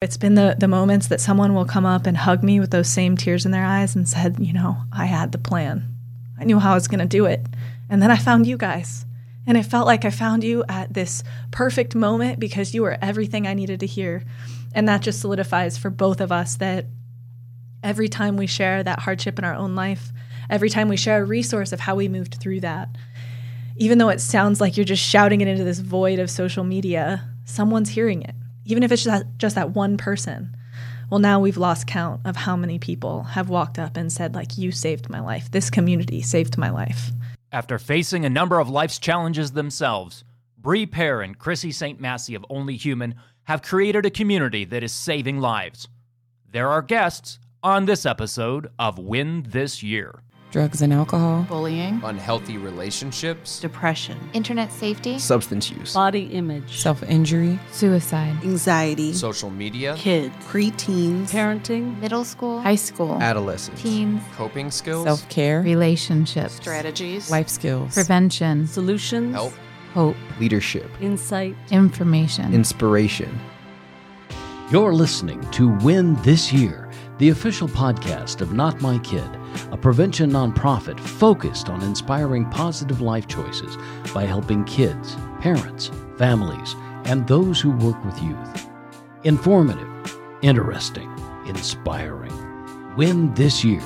It's been the, the moments that someone will come up and hug me with those same tears in their eyes and said, you know, I had the plan. I knew how I was going to do it. And then I found you guys. And it felt like I found you at this perfect moment because you were everything I needed to hear. And that just solidifies for both of us that every time we share that hardship in our own life, every time we share a resource of how we moved through that, even though it sounds like you're just shouting it into this void of social media, someone's hearing it even if it's just that, just that one person. Well, now we've lost count of how many people have walked up and said, like, you saved my life. This community saved my life. After facing a number of life's challenges themselves, Bree Pear and Chrissy St. Massey of Only Human have created a community that is saving lives. There are guests on this episode of Win This Year drugs and alcohol, bullying, unhealthy relationships, depression, internet safety, substance use, body image, self injury, suicide, anxiety, social media, kids, preteens, parenting, middle school, high school, adolescence, teens, coping skills, self care, relationships, strategies, life skills, prevention, solutions, help, hope, leadership, insight, information, inspiration. You're listening to Win This Year, the official podcast of Not My Kid a prevention nonprofit focused on inspiring positive life choices by helping kids, parents, families, and those who work with youth. Informative, interesting, inspiring. Win this year.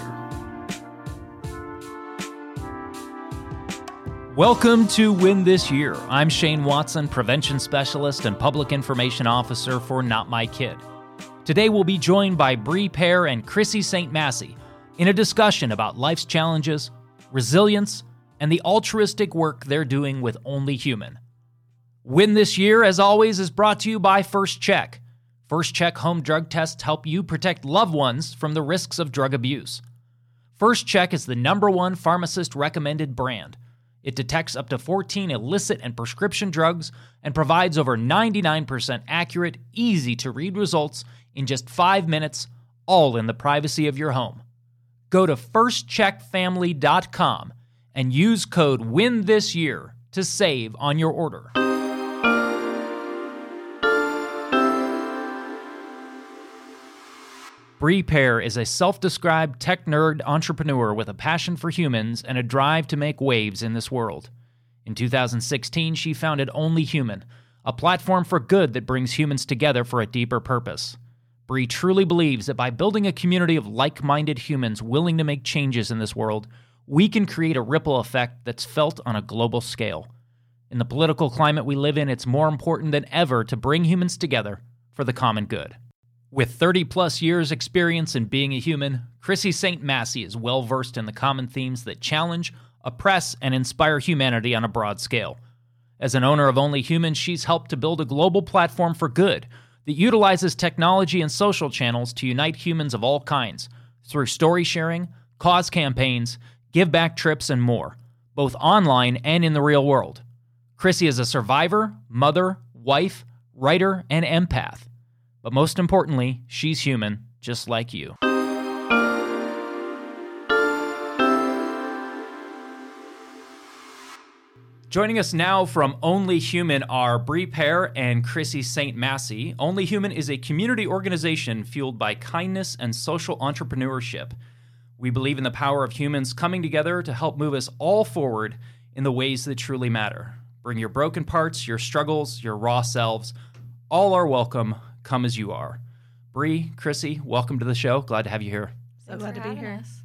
Welcome to Win This Year. I'm Shane Watson, Prevention Specialist and Public Information Officer for Not My Kid. Today we'll be joined by Bree Pear and Chrissy St. Massey in a discussion about life's challenges, resilience, and the altruistic work they're doing with Only Human. Win this year, as always, is brought to you by First Check. First Check home drug tests help you protect loved ones from the risks of drug abuse. First Check is the number one pharmacist recommended brand. It detects up to 14 illicit and prescription drugs and provides over 99% accurate, easy to read results in just five minutes, all in the privacy of your home go to firstcheckfamily.com and use code WIN this year to save on your order. Bree Pear is a self described tech nerd entrepreneur with a passion for humans and a drive to make waves in this world. In 2016, she founded Only Human, a platform for good that brings humans together for a deeper purpose. Bree truly believes that by building a community of like minded humans willing to make changes in this world, we can create a ripple effect that's felt on a global scale. In the political climate we live in, it's more important than ever to bring humans together for the common good. With 30 plus years' experience in being a human, Chrissy St. Massey is well versed in the common themes that challenge, oppress, and inspire humanity on a broad scale. As an owner of Only Humans, she's helped to build a global platform for good that utilizes technology and social channels to unite humans of all kinds through story sharing, cause campaigns, give back trips, and more, both online and in the real world. Chrissy is a survivor, mother, wife, writer, and empath. But most importantly, she's human, just like you. Joining us now from Only Human are Bree Pear and Chrissy St. Massey. Only Human is a community organization fueled by kindness and social entrepreneurship. We believe in the power of humans coming together to help move us all forward in the ways that truly matter. Bring your broken parts, your struggles, your raw selves. All are welcome. Come as you are. Bree, Chrissy, welcome to the show. Glad to have you here. So glad to be here. Us.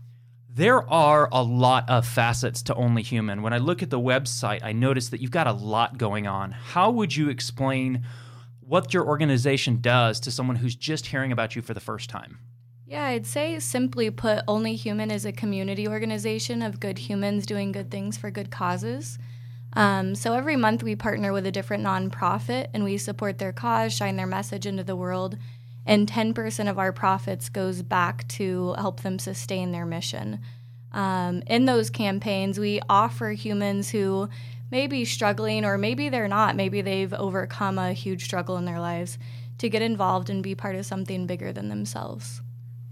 There are a lot of facets to Only Human. When I look at the website, I notice that you've got a lot going on. How would you explain what your organization does to someone who's just hearing about you for the first time? Yeah, I'd say simply put, Only Human is a community organization of good humans doing good things for good causes. Um, so every month we partner with a different nonprofit and we support their cause, shine their message into the world, and 10% of our profits goes back to help them sustain their mission. Um, in those campaigns, we offer humans who may be struggling, or maybe they're not, maybe they've overcome a huge struggle in their lives, to get involved and be part of something bigger than themselves.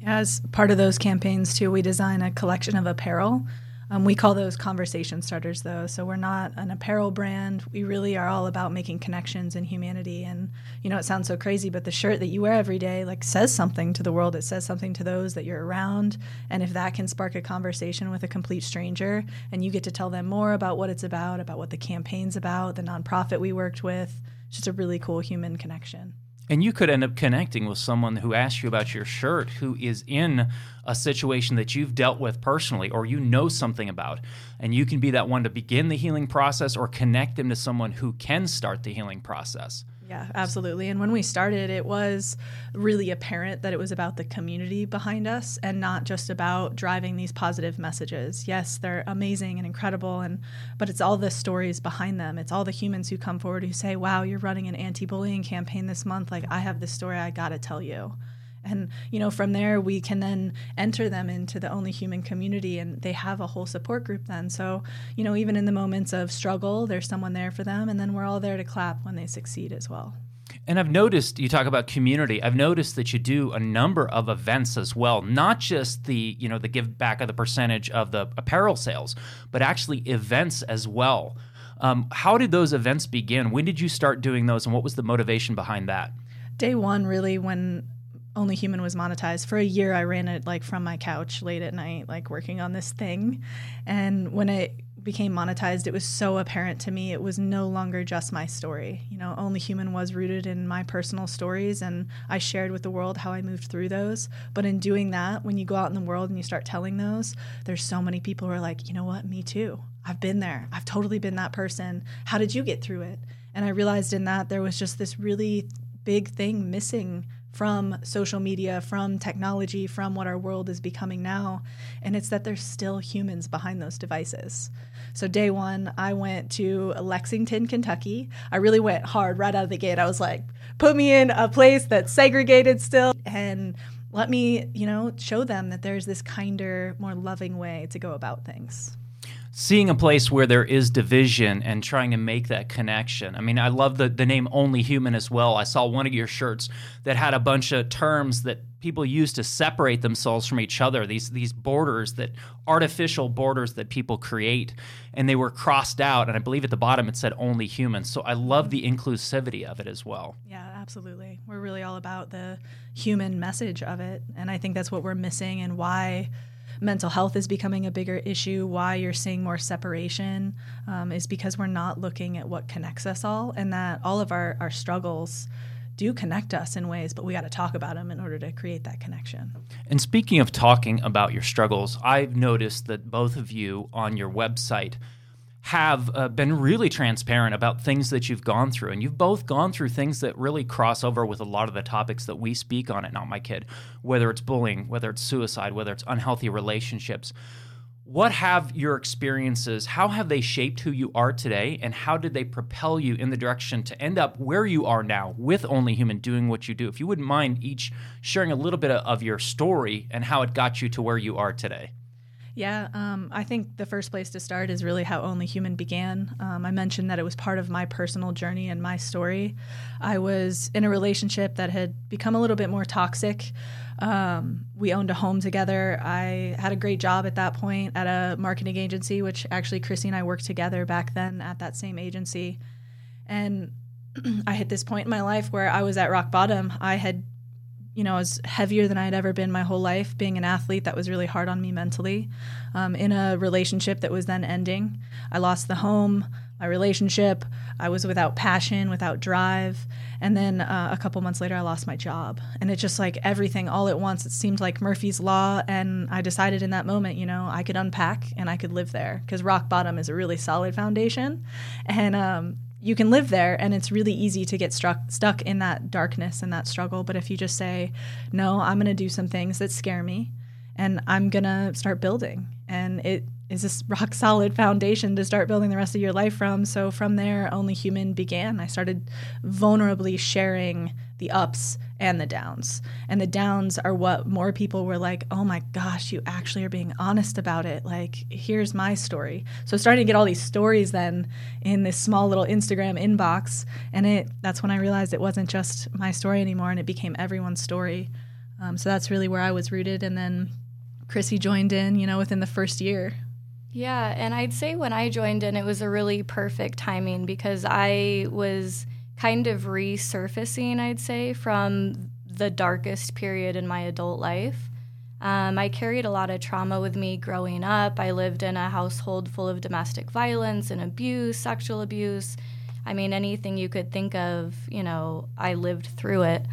As part of those campaigns, too, we design a collection of apparel Um, we call those conversation starters, though. So we're not an apparel brand. We really are all about making connections and humanity. And you know, it sounds so crazy, but the shirt that you wear every day like says something to the world. It says something to those that you're around. And if that can spark a conversation with a complete stranger, and you get to tell them more about what it's about, about what the campaign's about, the nonprofit we worked with, it's just a really cool human connection. And you could end up connecting with someone who asks you about your shirt who is in a situation that you've dealt with personally or you know something about. And you can be that one to begin the healing process or connect them to someone who can start the healing process. Yeah, absolutely. And when we started, it was really apparent that it was about the community behind us and not just about driving these positive messages. Yes, they're amazing and incredible and but it's all the stories behind them. It's all the humans who come forward who say, "Wow, you're running an anti-bullying campaign this month. Like I have this story I got to tell you." And you know from there we can then enter them into the only human community and they have a whole support group then so you know even in the moments of struggle there's someone there for them and then we're all there to clap when they succeed as well and I've noticed you talk about community. I've noticed that you do a number of events as well, not just the you know the give back of the percentage of the apparel sales, but actually events as well. Um, how did those events begin? When did you start doing those, and what was the motivation behind that? Day one, really, when only Human was monetized. For a year, I ran it like from my couch late at night, like working on this thing. And when it became monetized, it was so apparent to me it was no longer just my story. You know, Only Human was rooted in my personal stories, and I shared with the world how I moved through those. But in doing that, when you go out in the world and you start telling those, there's so many people who are like, you know what, me too. I've been there. I've totally been that person. How did you get through it? And I realized in that there was just this really big thing missing from social media, from technology, from what our world is becoming now. And it's that there's still humans behind those devices. So, day one, I went to Lexington, Kentucky. I really went hard right out of the gate. I was like, put me in a place that's segregated still and let me, you know, show them that there's this kinder, more loving way to go about things seeing a place where there is division and trying to make that connection. I mean, I love the, the name Only Human as well. I saw one of your shirts that had a bunch of terms that people use to separate themselves from each other, these these borders that artificial borders that people create. And they were crossed out. And I believe at the bottom it said only human. So I love the inclusivity of it as well. Yeah, absolutely. We're really all about the human message of it. And I think that's what we're missing and why mental health is becoming a bigger issue, why you're seeing more separation, um, is because we're not looking at what connects us all, and that all of our, our struggles do connect us in ways, but we got to talk about them in order to create that connection. And speaking of talking about your struggles, I've noticed that both of you on your website have uh, been really transparent about things that you've gone through. And you've both gone through things that really cross over with a lot of the topics that we speak on at Not My Kid, whether it's bullying, whether it's suicide, whether it's unhealthy relationships. What have your experiences, how have they shaped who you are today, and how did they propel you in the direction to end up where you are now with Only Human doing what you do? If you wouldn't mind each sharing a little bit of your story and how it got you to where you are today. Yeah, um, I think the first place to start is really how Only Human began. Um, I mentioned that it was part of my personal journey and my story. I was in a relationship that had become a little bit more toxic. Um, we owned a home together. I had a great job at that point at a marketing agency, which actually Chrissy and I worked together back then at that same agency. And I hit this point in my life where I was at rock bottom. I had you know, I was heavier than I had ever been my whole life. Being an athlete, that was really hard on me mentally. Um, in a relationship that was then ending, I lost the home, my relationship. I was without passion, without drive. And then uh, a couple months later, I lost my job. And it just like everything all at once, it seemed like Murphy's Law. And I decided in that moment, you know, I could unpack and I could live there because rock bottom is a really solid foundation. And um, you can live there and it's really easy to get struck stuck in that darkness and that struggle. But if you just say no i'm going to do some things that scare me and i'm going to start building and it is this rock solid foundation to start building the rest of your life from so from there only human began i started vulnerably sharing the ups and the downs. And the downs are what more people were like, oh my gosh, you actually are being honest about it. Like, here's my story. So starting to get all these stories then in this small little Instagram inbox. And it that's when I realized it wasn't just my story anymore and it became everyone's story. Um, so that's really where I was rooted. And then Chrissy joined in, you know, within the first year. Yeah, and I'd say when I joined in, it was a really perfect timing because I was kind of resurfacing, I'd say, from the darkest period in my adult life. Um, I carried a lot of trauma with me growing up. I lived in a household full of domestic violence and abuse, sexual abuse. I mean, anything you could think of, you know, I lived through it.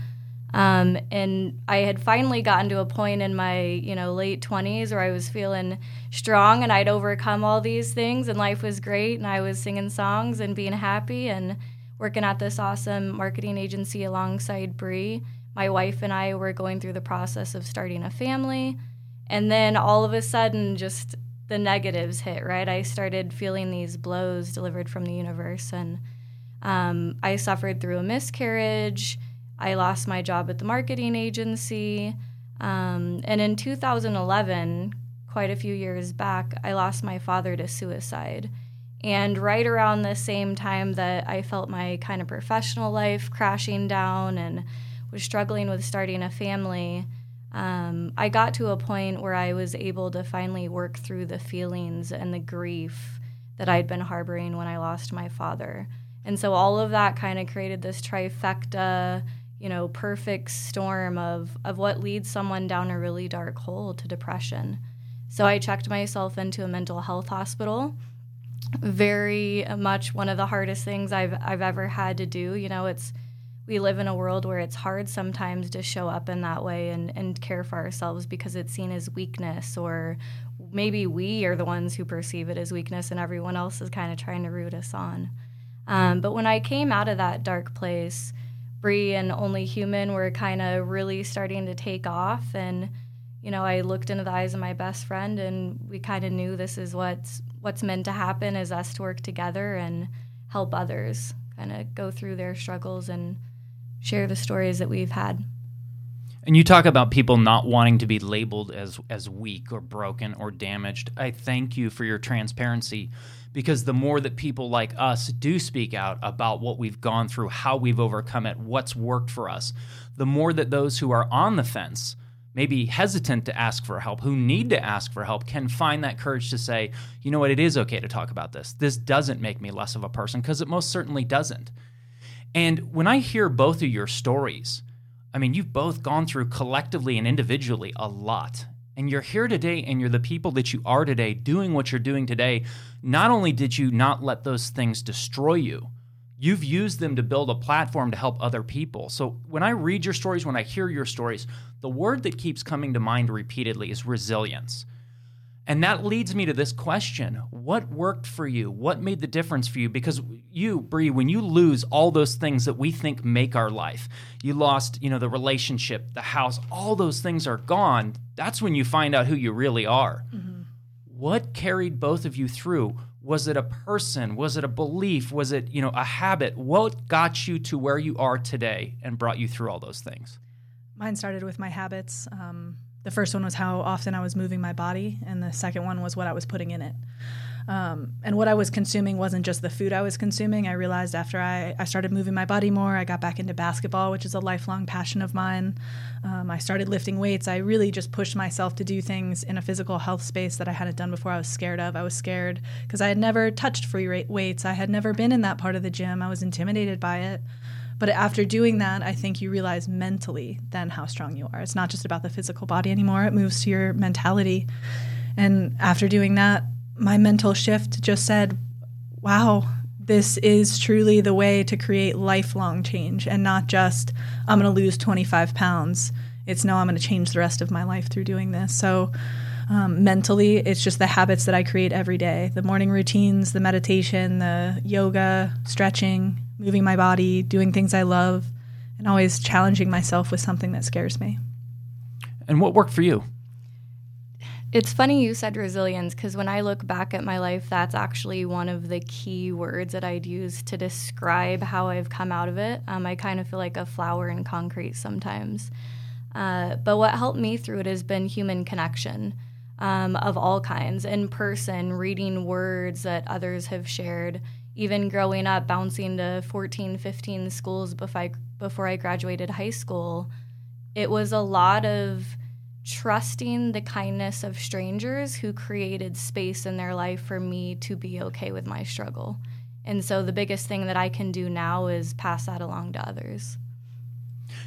Um, and I had finally gotten to a point in my, you know, late 20s where I was feeling strong and I'd overcome all these things and life was great and I was singing songs and being happy and working at this awesome marketing agency alongside Bree. My wife and I were going through the process of starting a family. And then all of a sudden, just the negatives hit, right? I started feeling these blows delivered from the universe. And um, I suffered through a miscarriage. I lost my job at the marketing agency. Um, and in 2011, quite a few years back, I lost my father to suicide. And right around the same time that I felt my kind of professional life crashing down and was struggling with starting a family, um, I got to a point where I was able to finally work through the feelings and the grief that I'd been harboring when I lost my father. And so all of that kind of created this trifecta you know, perfect storm of, of what leads someone down a really dark hole to depression. So I checked myself into a mental health hospital. Very much one of the hardest things I've I've ever had to do. You know, it's we live in a world where it's hard sometimes to show up in that way and, and care for ourselves because it's seen as weakness or maybe we are the ones who perceive it as weakness and everyone else is kind of trying to root us on. Um, but when I came out of that dark place, Bree and Only Human were kind of really starting to take off. And, you know, I looked into the eyes of my best friend and we kind of knew this is what's, what's meant to happen is us to work together and help others kind of go through their struggles and share the stories that we've had. And you talk about people not wanting to be labeled as as weak or broken or damaged. I thank you for your transparency because the more that people like us do speak out about what we've gone through, how we've overcome it, what's worked for us, the more that those who are on the fence, maybe hesitant to ask for help, who need to ask for help, can find that courage to say, you know what, it is okay to talk about this. This doesn't make me less of a person, because it most certainly doesn't. And when I hear both of your stories, I mean, you've both gone through collectively and individually a lot and you're here today and you're the people that you are today doing what you're doing today, not only did you not let those things destroy you, you've used them to build a platform to help other people. So when I read your stories, when I hear your stories, the word that keeps coming to mind repeatedly is resilience. And that leads me to this question What worked for you? What made the difference for you? Because you, Bree, when you lose all those things that we think make our life, you lost, you know, the relationship, the house, all those things are gone. That's when you find out who you really are. Mm-hmm. What carried both of you through? Was it a person? Was it a belief? Was it, you know, a habit? What got you to where you are today and brought you through all those things? Mine started with my habits. Um, the first one was how often I was moving my body, and the second one was what I was putting in it. Um, and what I was consuming wasn't just the food I was consuming. I realized after I, I started moving my body more, I got back into basketball, which is a lifelong passion of mine. Um, I started lifting weights. I really just pushed myself to do things in a physical health space that I hadn't done before. I was scared of. I was scared because I had never touched free weights. I had never been in that part of the gym. I was intimidated by it. But after doing that, I think you realize mentally then how strong you are. It's not just about the physical body anymore, it moves to your mentality. And after doing that, my mental shift just said, wow, this is truly the way to create lifelong change and not just, I'm going to lose 25 pounds. It's no, I'm going to change the rest of my life through doing this. So, um, mentally, it's just the habits that I create every day the morning routines, the meditation, the yoga, stretching, moving my body, doing things I love, and always challenging myself with something that scares me. And what worked for you? It's funny you said resilience because when I look back at my life, that's actually one of the key words that I'd use to describe how I've come out of it. Um, I kind of feel like a flower in concrete sometimes. Uh, but what helped me through it has been human connection um, of all kinds, in person, reading words that others have shared, even growing up, bouncing to 14, 15 schools before I, graduated high school, it was a lot of trusting the kindness of strangers who created space in their life for me to be okay with my struggle. And so the biggest thing that I can do now is pass that along to others.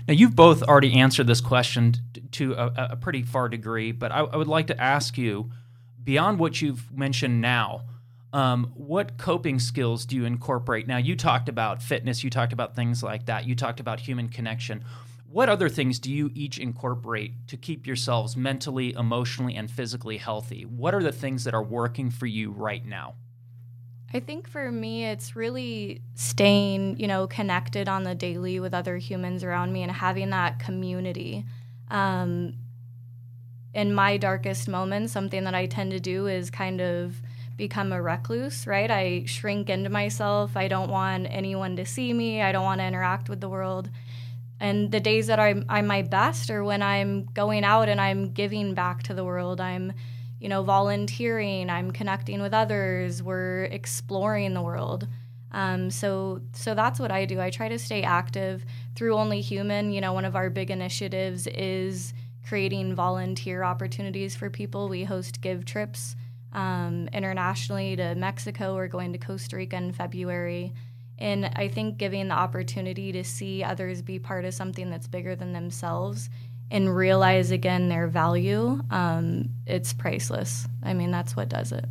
Now, you've both already answered this question to a, a pretty far degree, but I, I would like to ask you beyond what you've mentioned now, um, what coping skills do you incorporate? Now, you talked about fitness, you talked about things like that, you talked about human connection. What other things do you each incorporate to keep yourselves mentally, emotionally, and physically healthy? What are the things that are working for you right now? I think for me, it's really staying, you know, connected on the daily with other humans around me and having that community. Um, in my darkest moments, something that I tend to do is kind of become a recluse, right? I shrink into myself. I don't want anyone to see me. I don't want to interact with the world. And the days that I'm, I'm my best are when I'm going out and I'm giving back to the world. I'm you know, volunteering, I'm connecting with others, we're exploring the world. Um, so, so that's what I do. I try to stay active through Only Human. You know, one of our big initiatives is creating volunteer opportunities for people. We host give trips um, internationally to Mexico. We're going to Costa Rica in February. And I think giving the opportunity to see others be part of something that's bigger than themselves and realize again their value, um, it's priceless. I mean, that's what does it.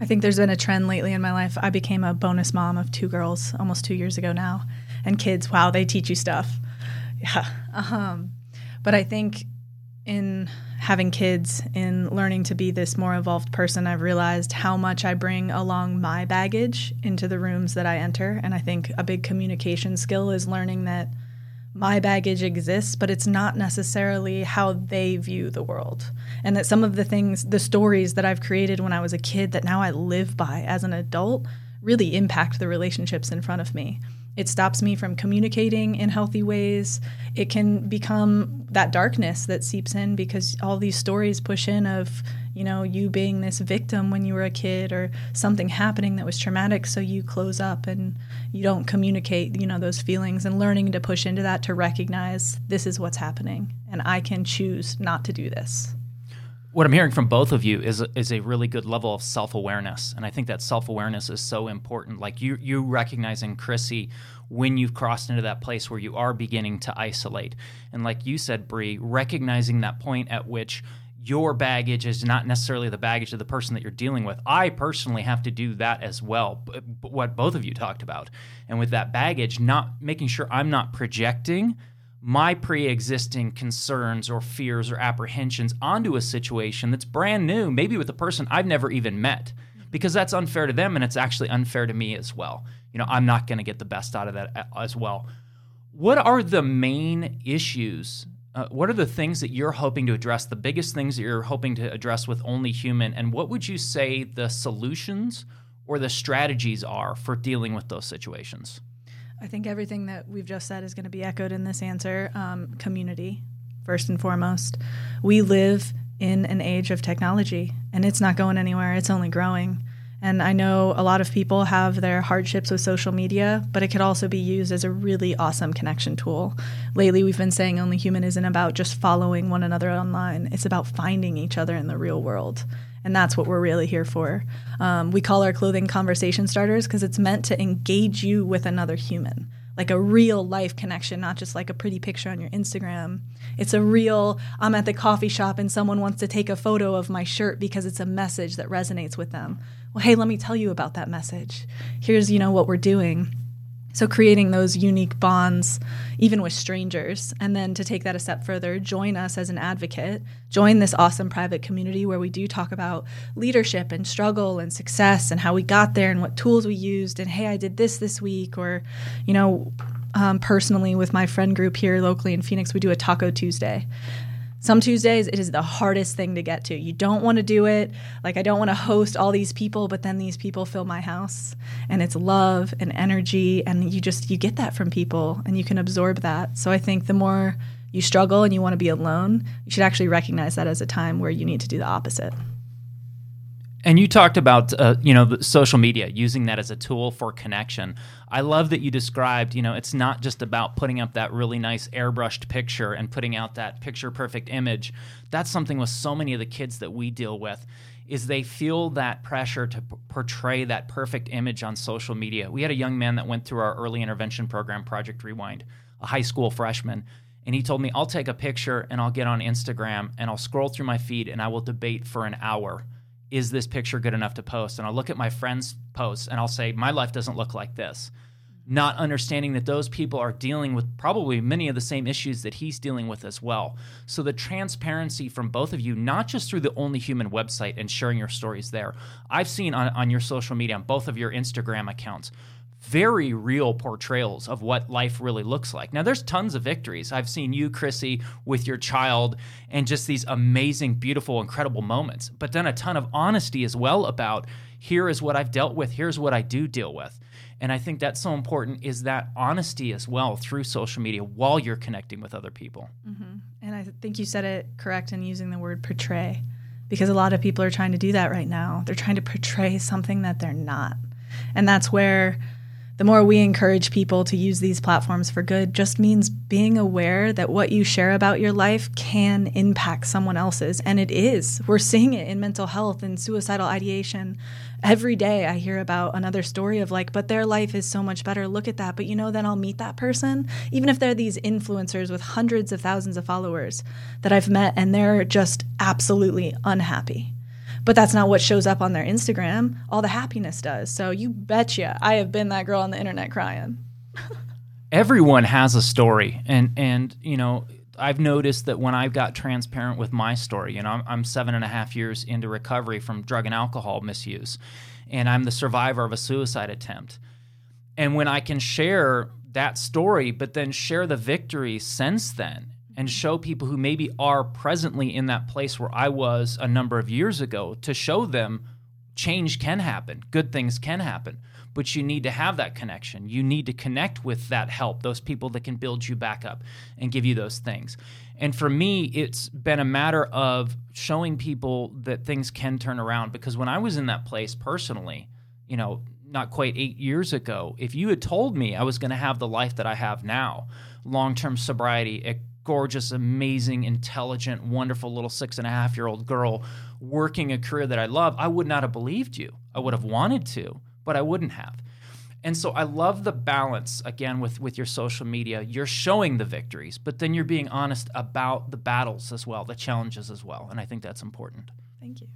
I think there's been a trend lately in my life. I became a bonus mom of two girls almost two years ago now. And kids, wow, they teach you stuff. Yeah. Um, but I think in having kids, and learning to be this more evolved person, I've realized how much I bring along my baggage into the rooms that I enter. And I think a big communication skill is learning that my baggage exists, but it's not necessarily how they view the world. And that some of the things, the stories that I've created when I was a kid that now I live by as an adult really impact the relationships in front of me. It stops me from communicating in healthy ways. It can become that darkness that seeps in because all these stories push in of, you know, you being this victim when you were a kid or something happening that was traumatic. So you close up and you don't communicate, you know, those feelings and learning to push into that to recognize this is what's happening and I can choose not to do this what I'm hearing from both of you is is a really good level of self awareness, and I think that self awareness is so important. Like you you recognizing Chrissy when you've crossed into that place where you are beginning to isolate, and like you said, Bree, recognizing that point at which your baggage is not necessarily the baggage of the person that you're dealing with. I personally have to do that as well. What both of you talked about, and with that baggage, not making sure I'm not projecting my pre existing concerns or fears or apprehensions onto a situation that's brand new, maybe with a person I've never even met, because that's unfair to them and it's actually unfair to me as well. You know, I'm not going to get the best out of that as well. What are the main issues? Uh, what are the things that you're hoping to address, the biggest things that you're hoping to address with Only Human? And what would you say the solutions or the strategies are for dealing with those situations? I think everything that we've just said is going to be echoed in this answer. Um, community, first and foremost. We live in an age of technology, and it's not going anywhere, it's only growing. And I know a lot of people have their hardships with social media, but it could also be used as a really awesome connection tool. Lately, we've been saying Only Human isn't about just following one another online, it's about finding each other in the real world and that's what we're really here for. Um, we call our clothing conversation starters because it's meant to engage you with another human, like a real life connection, not just like a pretty picture on your Instagram. It's a real, I'm at the coffee shop and someone wants to take a photo of my shirt because it's a message that resonates with them. Well, hey, let me tell you about that message. Here's, you know, what we're doing so creating those unique bonds, even with strangers, and then to take that a step further, join us as an advocate, join this awesome private community where we do talk about leadership and struggle and success and how we got there and what tools we used. And hey, I did this this week, or, you know, um, personally with my friend group here locally in Phoenix, we do a Taco Tuesday. Some Tuesdays, it is the hardest thing to get to. You don't want to do it. Like, I don't want to host all these people, but then these people fill my house. And it's love and energy. And you just, you get that from people and you can absorb that. So I think the more you struggle and you want to be alone, you should actually recognize that as a time where you need to do the opposite. And you talked about uh, you know social media using that as a tool for connection. I love that you described you know it's not just about putting up that really nice airbrushed picture and putting out that picture perfect image. That's something with so many of the kids that we deal with is they feel that pressure to p- portray that perfect image on social media. We had a young man that went through our early intervention program Project Rewind, a high school freshman, and he told me I'll take a picture and I'll get on Instagram and I'll scroll through my feed and I will debate for an hour is this picture good enough to post? And I'll look at my friends' posts and I'll say, my life doesn't look like this. Not understanding that those people are dealing with probably many of the same issues that he's dealing with as well. So, the transparency from both of you, not just through the Only Human website and sharing your stories there, I've seen on, on your social media, on both of your Instagram accounts, very real portrayals of what life really looks like. Now, there's tons of victories. I've seen you, Chrissy, with your child, and just these amazing, beautiful, incredible moments, but then a ton of honesty as well about here is what I've dealt with, here's what I do deal with. And I think that's so important is that honesty as well through social media while you're connecting with other people. Mm-hmm. And I think you said it correct in using the word portray because a lot of people are trying to do that right now. They're trying to portray something that they're not. And that's where the more we encourage people to use these platforms for good just means being aware that what you share about your life can impact someone else's. And it is. We're seeing it in mental health and suicidal ideation. Every day I hear about another story of like, but their life is so much better. Look at that. But you know, then I'll meet that person, even if they're these influencers with hundreds of thousands of followers that I've met and they're just absolutely unhappy but that's not what shows up on their Instagram. All the happiness does. So you betcha I have been that girl on the internet crying. Everyone has a story, and and you know I've noticed that when I've got transparent with my story, you know I'm, I'm seven and a half years into recovery from drug and alcohol misuse, and I'm the survivor of a suicide attempt, and when I can share that story, but then share the victory since then and show people who maybe are presently in that place where I was a number of years ago to show them change can happen, good things can happen. But you need to have that connection. You need to connect with that help, those people that can build you back up and give you those things. And for me, it's been a matter of showing people that things can turn around because when I was in that place personally, you know, not quite eight years ago, if you had told me I was going to have the life that I have now, long term sobriety, gorgeous, amazing, intelligent, wonderful little six and a half year old girl working a career that I love, I would not have believed you. I would have wanted to, but I wouldn't have. And so I love the balance again with, with your social media. You're showing the victories, but then you're being honest about the battles as well, the challenges as well. And I think that's important. Thank you.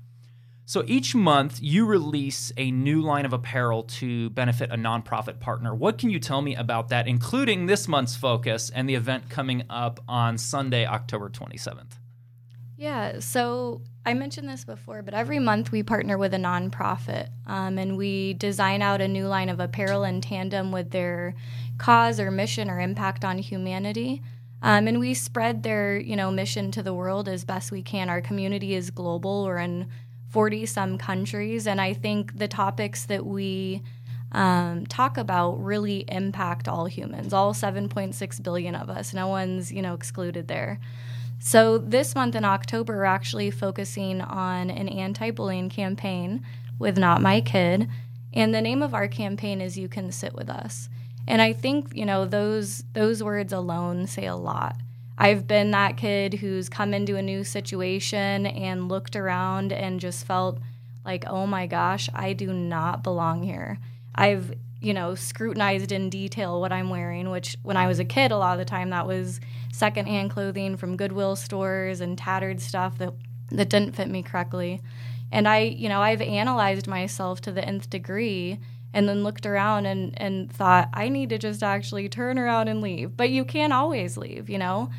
So each month you release a new line of apparel to benefit a nonprofit partner. What can you tell me about that, including this month's focus and the event coming up on Sunday, October 27th? Yeah, so I mentioned this before, but every month we partner with a nonprofit um, and we design out a new line of apparel in tandem with their cause or mission or impact on humanity. Um, and we spread their, you know, mission to the world as best we can. Our community is global. We're in 40 some countries. And I think the topics that we um, talk about really impact all humans, all 7.6 billion of us. No one's, you know, excluded there. So this month in October, we're actually focusing on an anti-bullying campaign with Not My Kid. And the name of our campaign is You Can Sit With Us. And I think, you know, those those words alone say a lot. I've been that kid who's come into a new situation and looked around and just felt like, oh my gosh, I do not belong here. I've, you know, scrutinized in detail what I'm wearing, which when I was a kid, a lot of the time that was secondhand clothing from Goodwill stores and tattered stuff that, that didn't fit me correctly. And I, you know, I've analyzed myself to the nth degree and then looked around and, and thought, I need to just actually turn around and leave. But you can't always leave, you know?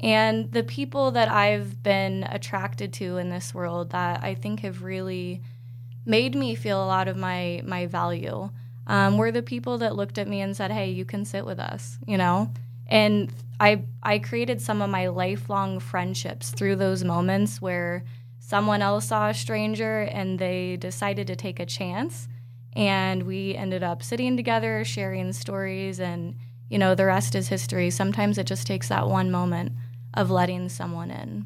And the people that I've been attracted to in this world that I think have really made me feel a lot of my, my value um, were the people that looked at me and said, hey, you can sit with us, you know? And I, I created some of my lifelong friendships through those moments where someone else saw a stranger and they decided to take a chance and we ended up sitting together sharing stories and you know the rest is history sometimes it just takes that one moment of letting someone in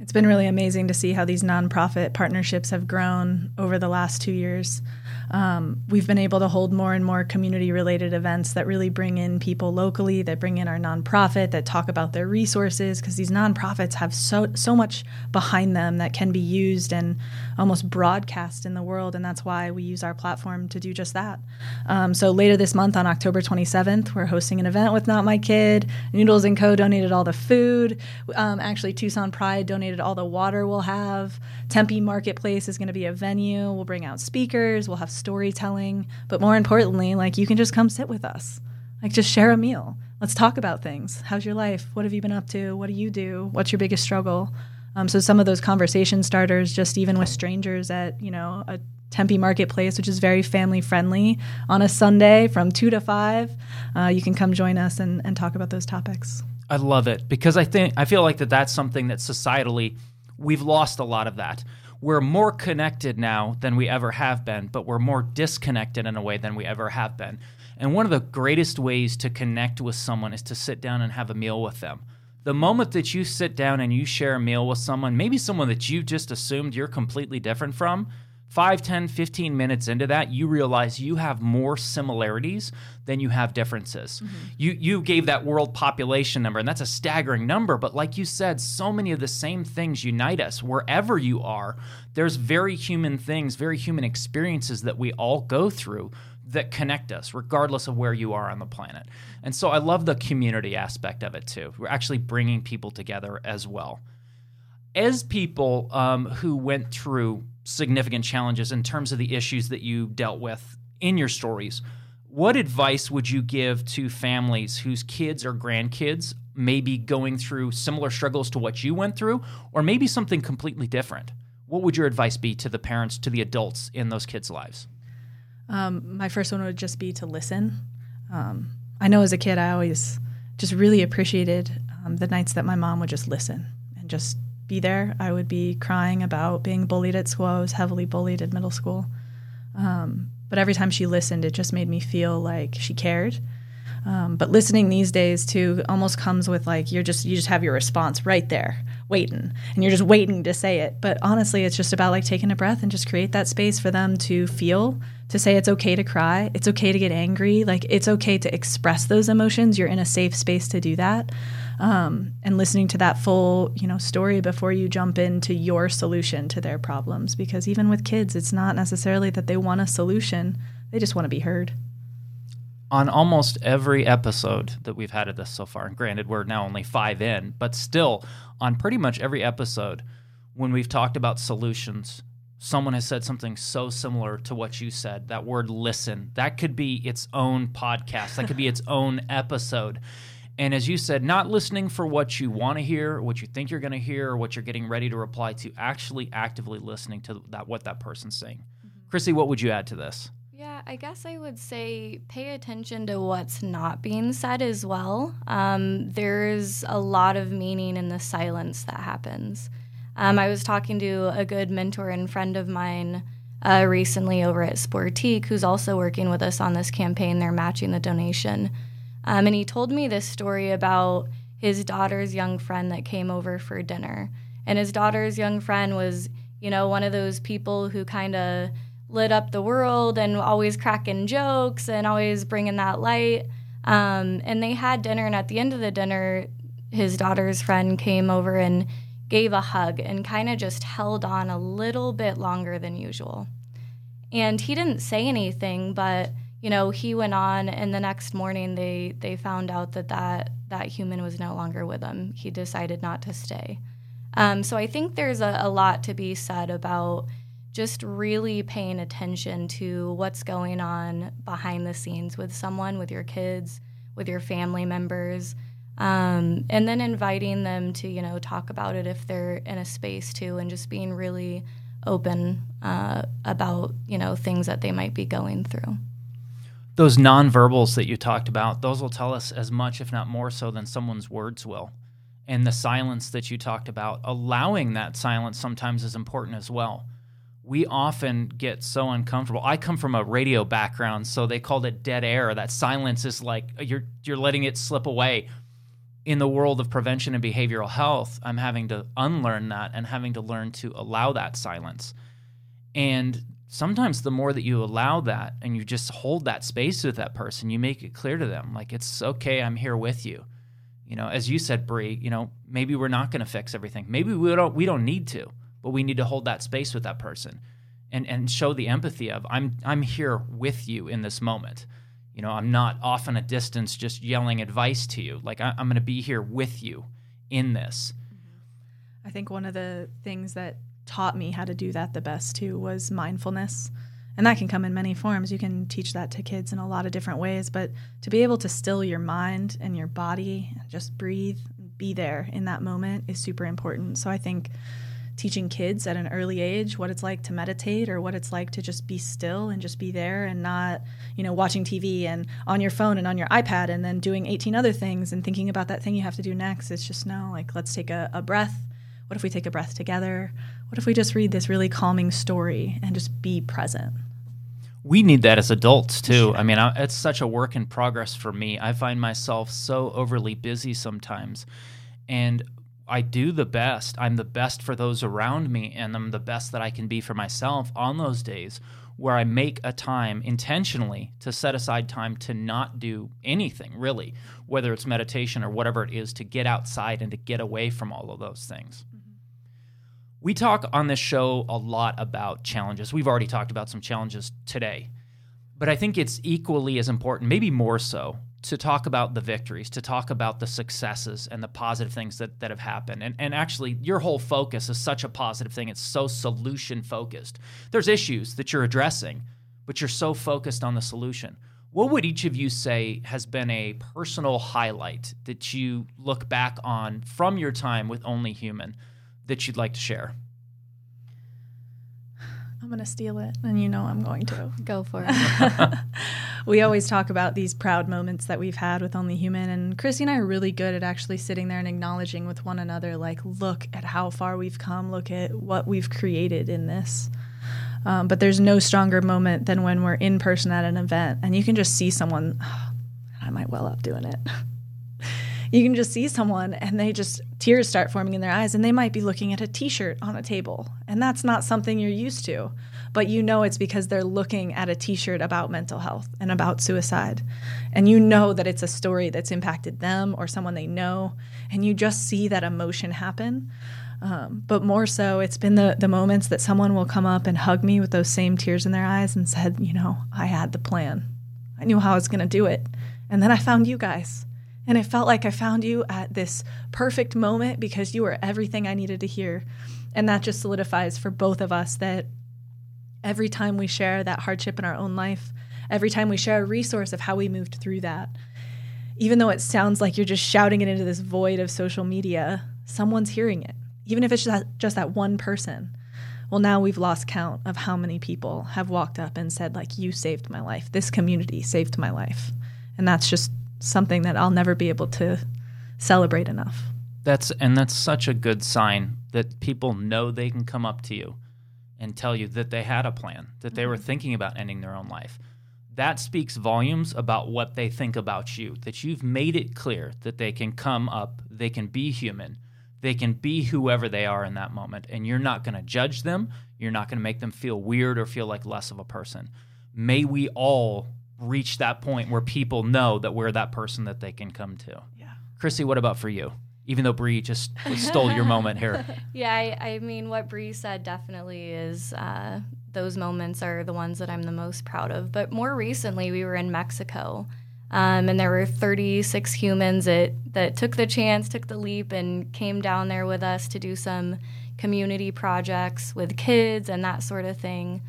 It's been really amazing to see how these nonprofit partnerships have grown over the last two years. Um, we've been able to hold more and more community related events that really bring in people locally, that bring in our nonprofit, that talk about their resources, because these nonprofits have so, so much behind them that can be used and almost broadcast in the world. And that's why we use our platform to do just that. Um, so later this month on October 27th, we're hosting an event with Not My Kid. Noodles and Co. donated all the food. Um, actually, Tucson Pride donated all the water we'll have. Tempe Marketplace is going to be a venue. We'll bring out speakers. We'll have storytelling. But more importantly, like you can just come sit with us. Like just share a meal. Let's talk about things. How's your life? What have you been up to? What do you do? What's your biggest struggle? Um, so some of those conversation starters, just even with strangers at you know a Tempe Marketplace, which is very family friendly, on a Sunday from two to five, uh, you can come join us and, and talk about those topics. I love it because I think I feel like that that's something that societally we've lost a lot of that. We're more connected now than we ever have been, but we're more disconnected in a way than we ever have been. And one of the greatest ways to connect with someone is to sit down and have a meal with them. The moment that you sit down and you share a meal with someone, maybe someone that you just assumed you're completely different from, 5, 10, 15 minutes into that, you realize you have more similarities than you have differences. Mm-hmm. You you gave that world population number, and that's a staggering number. But like you said, so many of the same things unite us wherever you are. There's very human things, very human experiences that we all go through that connect us, regardless of where you are on the planet. And so I love the community aspect of it too. We're actually bringing people together as well. As people um, who went through significant challenges in terms of the issues that you dealt with in your stories. What advice would you give to families whose kids or grandkids may be going through similar struggles to what you went through, or maybe something completely different? What would your advice be to the parents, to the adults in those kids' lives? Um, my first one would just be to listen. Um, I know as a kid, I always just really appreciated um, the nights that my mom would just listen and just be there. I would be crying about being bullied at school. I was heavily bullied at middle school. Um, but every time she listened, it just made me feel like she cared. Um, but listening these days too almost comes with like you're just you just have your response right there waiting and you're just waiting to say it but honestly it's just about like taking a breath and just create that space for them to feel to say it's okay to cry it's okay to get angry like it's okay to express those emotions you're in a safe space to do that um, and listening to that full you know story before you jump into your solution to their problems. Because even with kids it's not necessarily that they want a solution. They just want to be heard. On almost every episode that we've had of this so far and granted we're now only five in but still on pretty much every episode when we've talked about solutions someone has said something so similar to what you said that word listen. That could be its own podcast. That could be its own episode and as you said, not listening for what you want to hear, what you think you're going to hear, or what you're getting ready to reply to, actually actively listening to that what that person's saying. Mm-hmm. Chrissy, what would you add to this? Yeah, I guess I would say pay attention to what's not being said as well. Um, there's a lot of meaning in the silence that happens. Um, I was talking to a good mentor and friend of mine uh, recently over at Sportiqe, who's also working with us on this campaign. They're matching the donation. Um, and he told me this story about his daughter's young friend that came over for dinner. And his daughter's young friend was, you know, one of those people who kind of lit up the world and always cracking jokes and always bringing that light. Um, and they had dinner, and at the end of the dinner, his daughter's friend came over and gave a hug and kind of just held on a little bit longer than usual. And he didn't say anything, but you know, he went on, and the next morning they they found out that that that human was no longer with him. He decided not to stay. Um, so I think there's a, a lot to be said about just really paying attention to what's going on behind the scenes with someone, with your kids, with your family members, um, and then inviting them to you know talk about it if they're in a space too, and just being really open uh, about you know things that they might be going through those nonverbals that you talked about, those will tell us as much, if not more so, than someone's words will. And the silence that you talked about, allowing that silence sometimes is important as well. We often get so uncomfortable. I come from a radio background, so they called it dead air. That silence is like you're you're letting it slip away. in the world of prevention and behavioral health, I'm having to unlearn that and having to learn to allow that silence. And sometimes the more that you allow that and you just hold that space with that person, you make it clear to them like it's okay, I'm here with you. You know, as you said, Bree, you know, maybe we're not going to fix everything. Maybe we don't we don't need to, but we need to hold that space with that person and and show the empathy of I'm I'm here with you in this moment. You know, I'm not off in a distance just yelling advice to you. Like I, I'm going to be here with you in this. Mm-hmm. I think one of the things that taught me how to do that the best too was mindfulness. And that can come in many forms. You can teach that to kids in a lot of different ways, but to be able to still your mind and your body and just breathe, be there in that moment is super important. So I think teaching kids at an early age what it's like to meditate or what it's like to just be still and just be there and not, you know, watching TV and on your phone and on your iPad and then doing 18 other things and thinking about that thing you have to do next. It's just no, like let's take a, a breath. What if we take a breath together? What if we just read this really calming story and just be present? We need that as adults too. I mean, I, it's such a work in progress for me. I find myself so overly busy sometimes. And I do the best. I'm the best for those around me, and I'm the best that I can be for myself on those days where I make a time intentionally to set aside time to not do anything really, whether it's meditation or whatever it is, to get outside and to get away from all of those things. We talk on this show a lot about challenges. We've already talked about some challenges today, but I think it's equally as important, maybe more so, to talk about the victories, to talk about the successes and the positive things that, that have happened. And, and actually, your whole focus is such a positive thing. It's so solution focused. There's issues that you're addressing, but you're so focused on the solution. What would each of you say has been a personal highlight that you look back on from your time with Only Human that you'd like to share? I'm going to steal it, and you know I'm going to. Go for it. we always talk about these proud moments that we've had with Only Human, and Chrissy and I are really good at actually sitting there and acknowledging with one another, like, look at how far we've come, look at what we've created in this. Um, but there's no stronger moment than when we're in person at an event and you can just see someone. Oh, I might well up doing it. you can just see someone and they just tears start forming in their eyes and they might be looking at a t-shirt on a table. And that's not something you're used to but you know it's because they're looking at a t-shirt about mental health and about suicide. And you know that it's a story that's impacted them or someone they know and you just see that emotion happen. Um, but more so it's been the, the moments that someone will come up and hug me with those same tears in their eyes and said you know i had the plan. I knew how i was going to do it. And then i found you guys and it felt like I found you at this perfect moment because you were everything I needed to hear. And that just solidifies for both of us that every time we share that hardship in our own life, every time we share a resource of how we moved through that, even though it sounds like you're just shouting it into this void of social media, someone's hearing it, even if it's just that, just that one person. Well, now we've lost count of how many people have walked up and said, like, you saved my life. This community saved my life. And that's just something that I'll never be able to celebrate enough. That's and that's such a good sign that people know they can come up to you and tell you that they had a plan, that they were Mm-hmm. thinking about ending their own life. That speaks volumes about what they think about you, that you've made it clear that they can come up, they can be human, they can be whoever they are in that moment, and you're not going to judge them, you're not going to make them feel weird or feel like less of a person. May we all reach that point where people know that we're that person that they can come to. Yeah. Chrissy, what about for you? Even though Bree just stole your moment here. Yeah, I, I mean, what Bree said definitely is uh, those moments are the ones that I'm the most proud of. But more recently, we were in Mexico, um, and there were 36 humans that, that took the chance, took the leap, and came down there with us to do some community projects with kids and that sort of thing.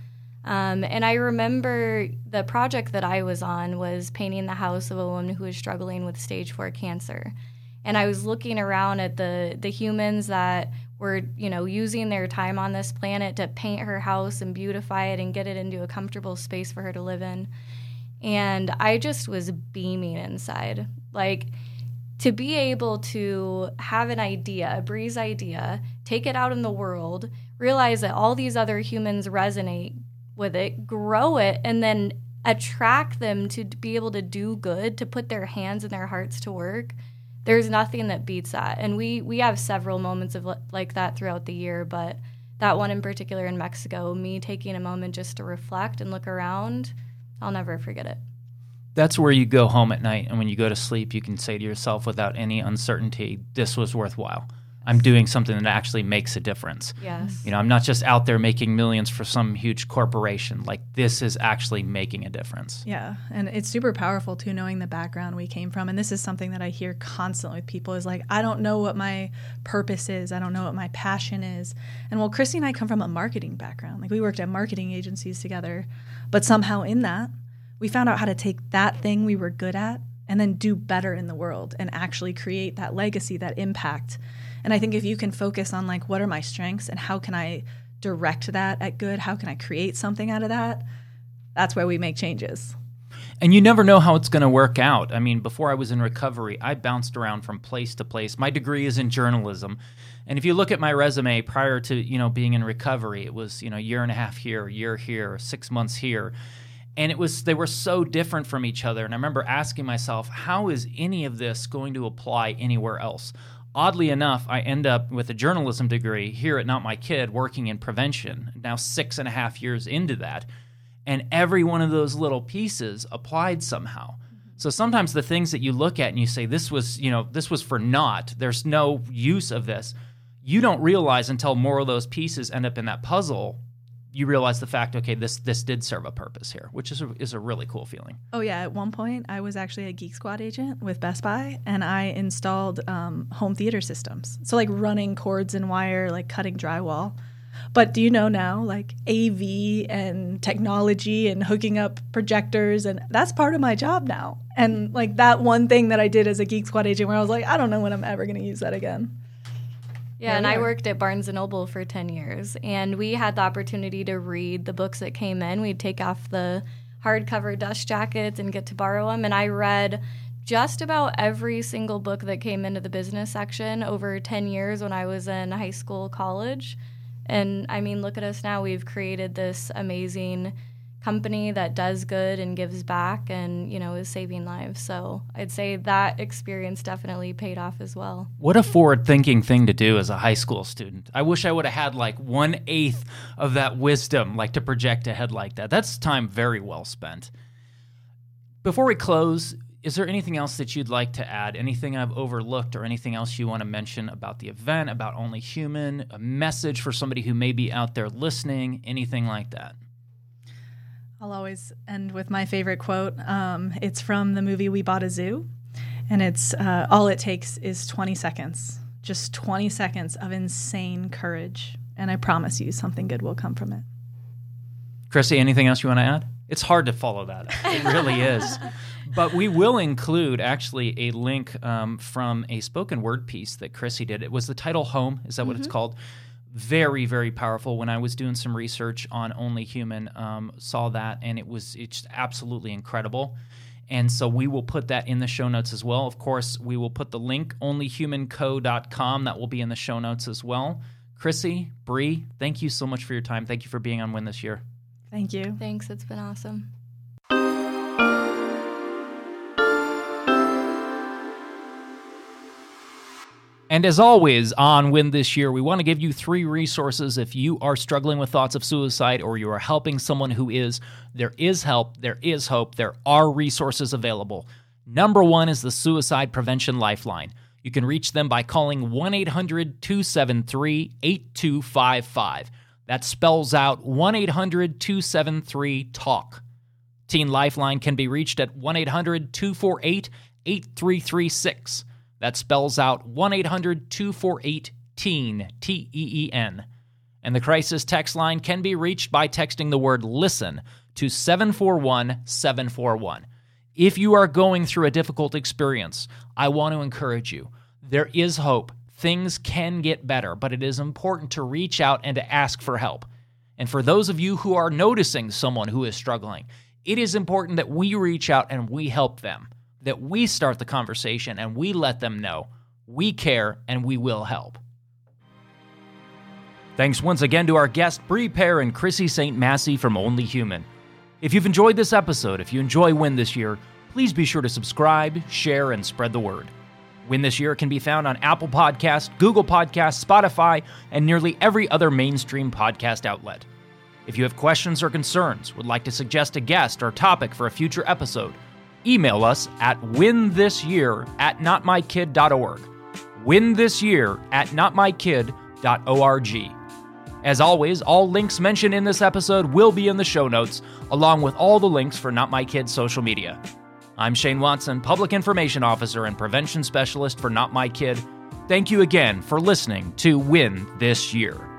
Um, and I remember the project that I was on was painting the house of a woman who was struggling with stage four cancer. And I was looking around at the the humans that were, you know, using their time on this planet to paint her house and beautify it and get it into a comfortable space for her to live in. And I just was beaming inside. Like to be able to have an idea, a Bree's idea, take it out in the world, realize that all these other humans resonate with it, grow it, and then attract them to be able to do good, to put their hands and their hearts to work. there's nothing that beats that. And we we have several moments of li- like that throughout the year, but that one in particular in Mexico, me taking a moment just to reflect and look around, I'll never forget it. That's where you go home at night, and when you go to sleep, you can say to yourself without any uncertainty, "This was worthwhile." I'm doing something that actually makes a difference. Yes. You know, I'm not just out there making millions for some huge corporation. Like this is actually making a difference. Yeah, and it's super powerful too, knowing the background we came from. And this is something that I hear constantly with people is like, I don't know what my purpose is. I don't know what my passion is. And well, Chrissy and I come from a marketing background. Like we worked at marketing agencies together, but somehow in that, we found out how to take that thing we were good at and then do better in the world and actually create that legacy, that impact. And I think if you can focus on like what are my strengths and how can I direct that at good, how can I create something out of that? That's where we make changes. And you never know how it's going to work out. I mean, before I was in recovery, I bounced around from place to place. My degree is in journalism. And if you look at my resume prior to, you know, being in recovery, it was, you know, year and a half here, year here, 6 months here. And it was they were so different from each other. And I remember asking myself, how is any of this going to apply anywhere else? Oddly enough, I end up with a journalism degree here at Not My Kid working in prevention, now six and a half years into that. And every one of those little pieces applied somehow. So sometimes the things that you look at and you say, this was, you know, this was for naught, there's no use of this, you don't realize until more of those pieces end up in that puzzle you realize the fact, okay, this this did serve a purpose here, which is a, is a really cool feeling. Oh yeah, at one point I was actually a Geek Squad agent with Best Buy, and I installed um, home theater systems. So like running cords and wire, like cutting drywall. But do you know now, like AV and technology and hooking up projectors, and that's part of my job now. And like that one thing that I did as a Geek Squad agent, where I was like, I don't know when I'm ever going to use that again. Yeah, and I worked at Barnes and Noble for 10 years, and we had the opportunity to read the books that came in. We'd take off the hardcover dust jackets and get to borrow them, and I read just about every single book that came into the business section over 10 years when I was in high school, college. And I mean, look at us now. We've created this amazing company that does good and gives back and you know is saving lives. So i'd say that experience definitely paid off as well. What a forward thinking thing to do as a high school student. I wish i would have had like one eighth of that wisdom like to project ahead like that. That's time very well spent. Before we close is there anything else that you'd like to add? Anything i've overlooked or anything else you want to mention about the event about only human? A message for somebody who may be out there listening? Anything like that I'll always end with my favorite quote. Um, it's from the movie We Bought a Zoo, and it's uh, all it takes is 20 seconds, just 20 seconds of insane courage, and I promise you something good will come from it. Chrissy, anything else you want to add? It's hard to follow that. It really is. But we will include actually a link um, from a spoken word piece that Chrissy did. It was the title Home. Is that what it's called? Very very powerful. When i was doing some research on only human um, saw that and it was it's absolutely incredible. And so we will put that in the show notes as well. Of course we will put the link onlyhumanco.com that will be in the show notes as well. Chrissy Bree, thank you so much for your time. Thank you for being on win this year. Thank you. thanks. It's been awesome And as always, on Win This Year, we want to give you three resources if you are struggling with thoughts of suicide or you are helping someone who is. There is help, there is hope, there are resources available. Number one is the Suicide Prevention Lifeline. You can reach them by calling 1 800 273 8255. That spells out 1 800 273 TALK. Teen Lifeline can be reached at 1 800 248 8336. That spells out 1 800 248 TEEN, T E E N. And the crisis text line can be reached by texting the word listen to 741 741. If you are going through a difficult experience, I want to encourage you. There is hope. Things can get better, but it is important to reach out and to ask for help. And for those of you who are noticing someone who is struggling, it is important that we reach out and we help them that we start the conversation and we let them know we care and we will help. Thanks once again to our guests, Bree Pear and Chrissy St. Massey from Only Human. If you've enjoyed this episode, if you enjoy Win this year, please be sure to subscribe, share, and spread the word. Win This Year can be found on Apple Podcasts, Google Podcasts, Spotify, and nearly every other mainstream podcast outlet. If you have questions or concerns, would like to suggest a guest or topic for a future episode, email us at winthisyear at notmykid.org. Win this year at notmykid.org. As always, all links mentioned in this episode will be in the show notes, along with all the links for Not My Kid's social media. I'm Shane Watson, Public Information Officer and Prevention Specialist for Not My Kid. Thank you again for listening to Win This Year.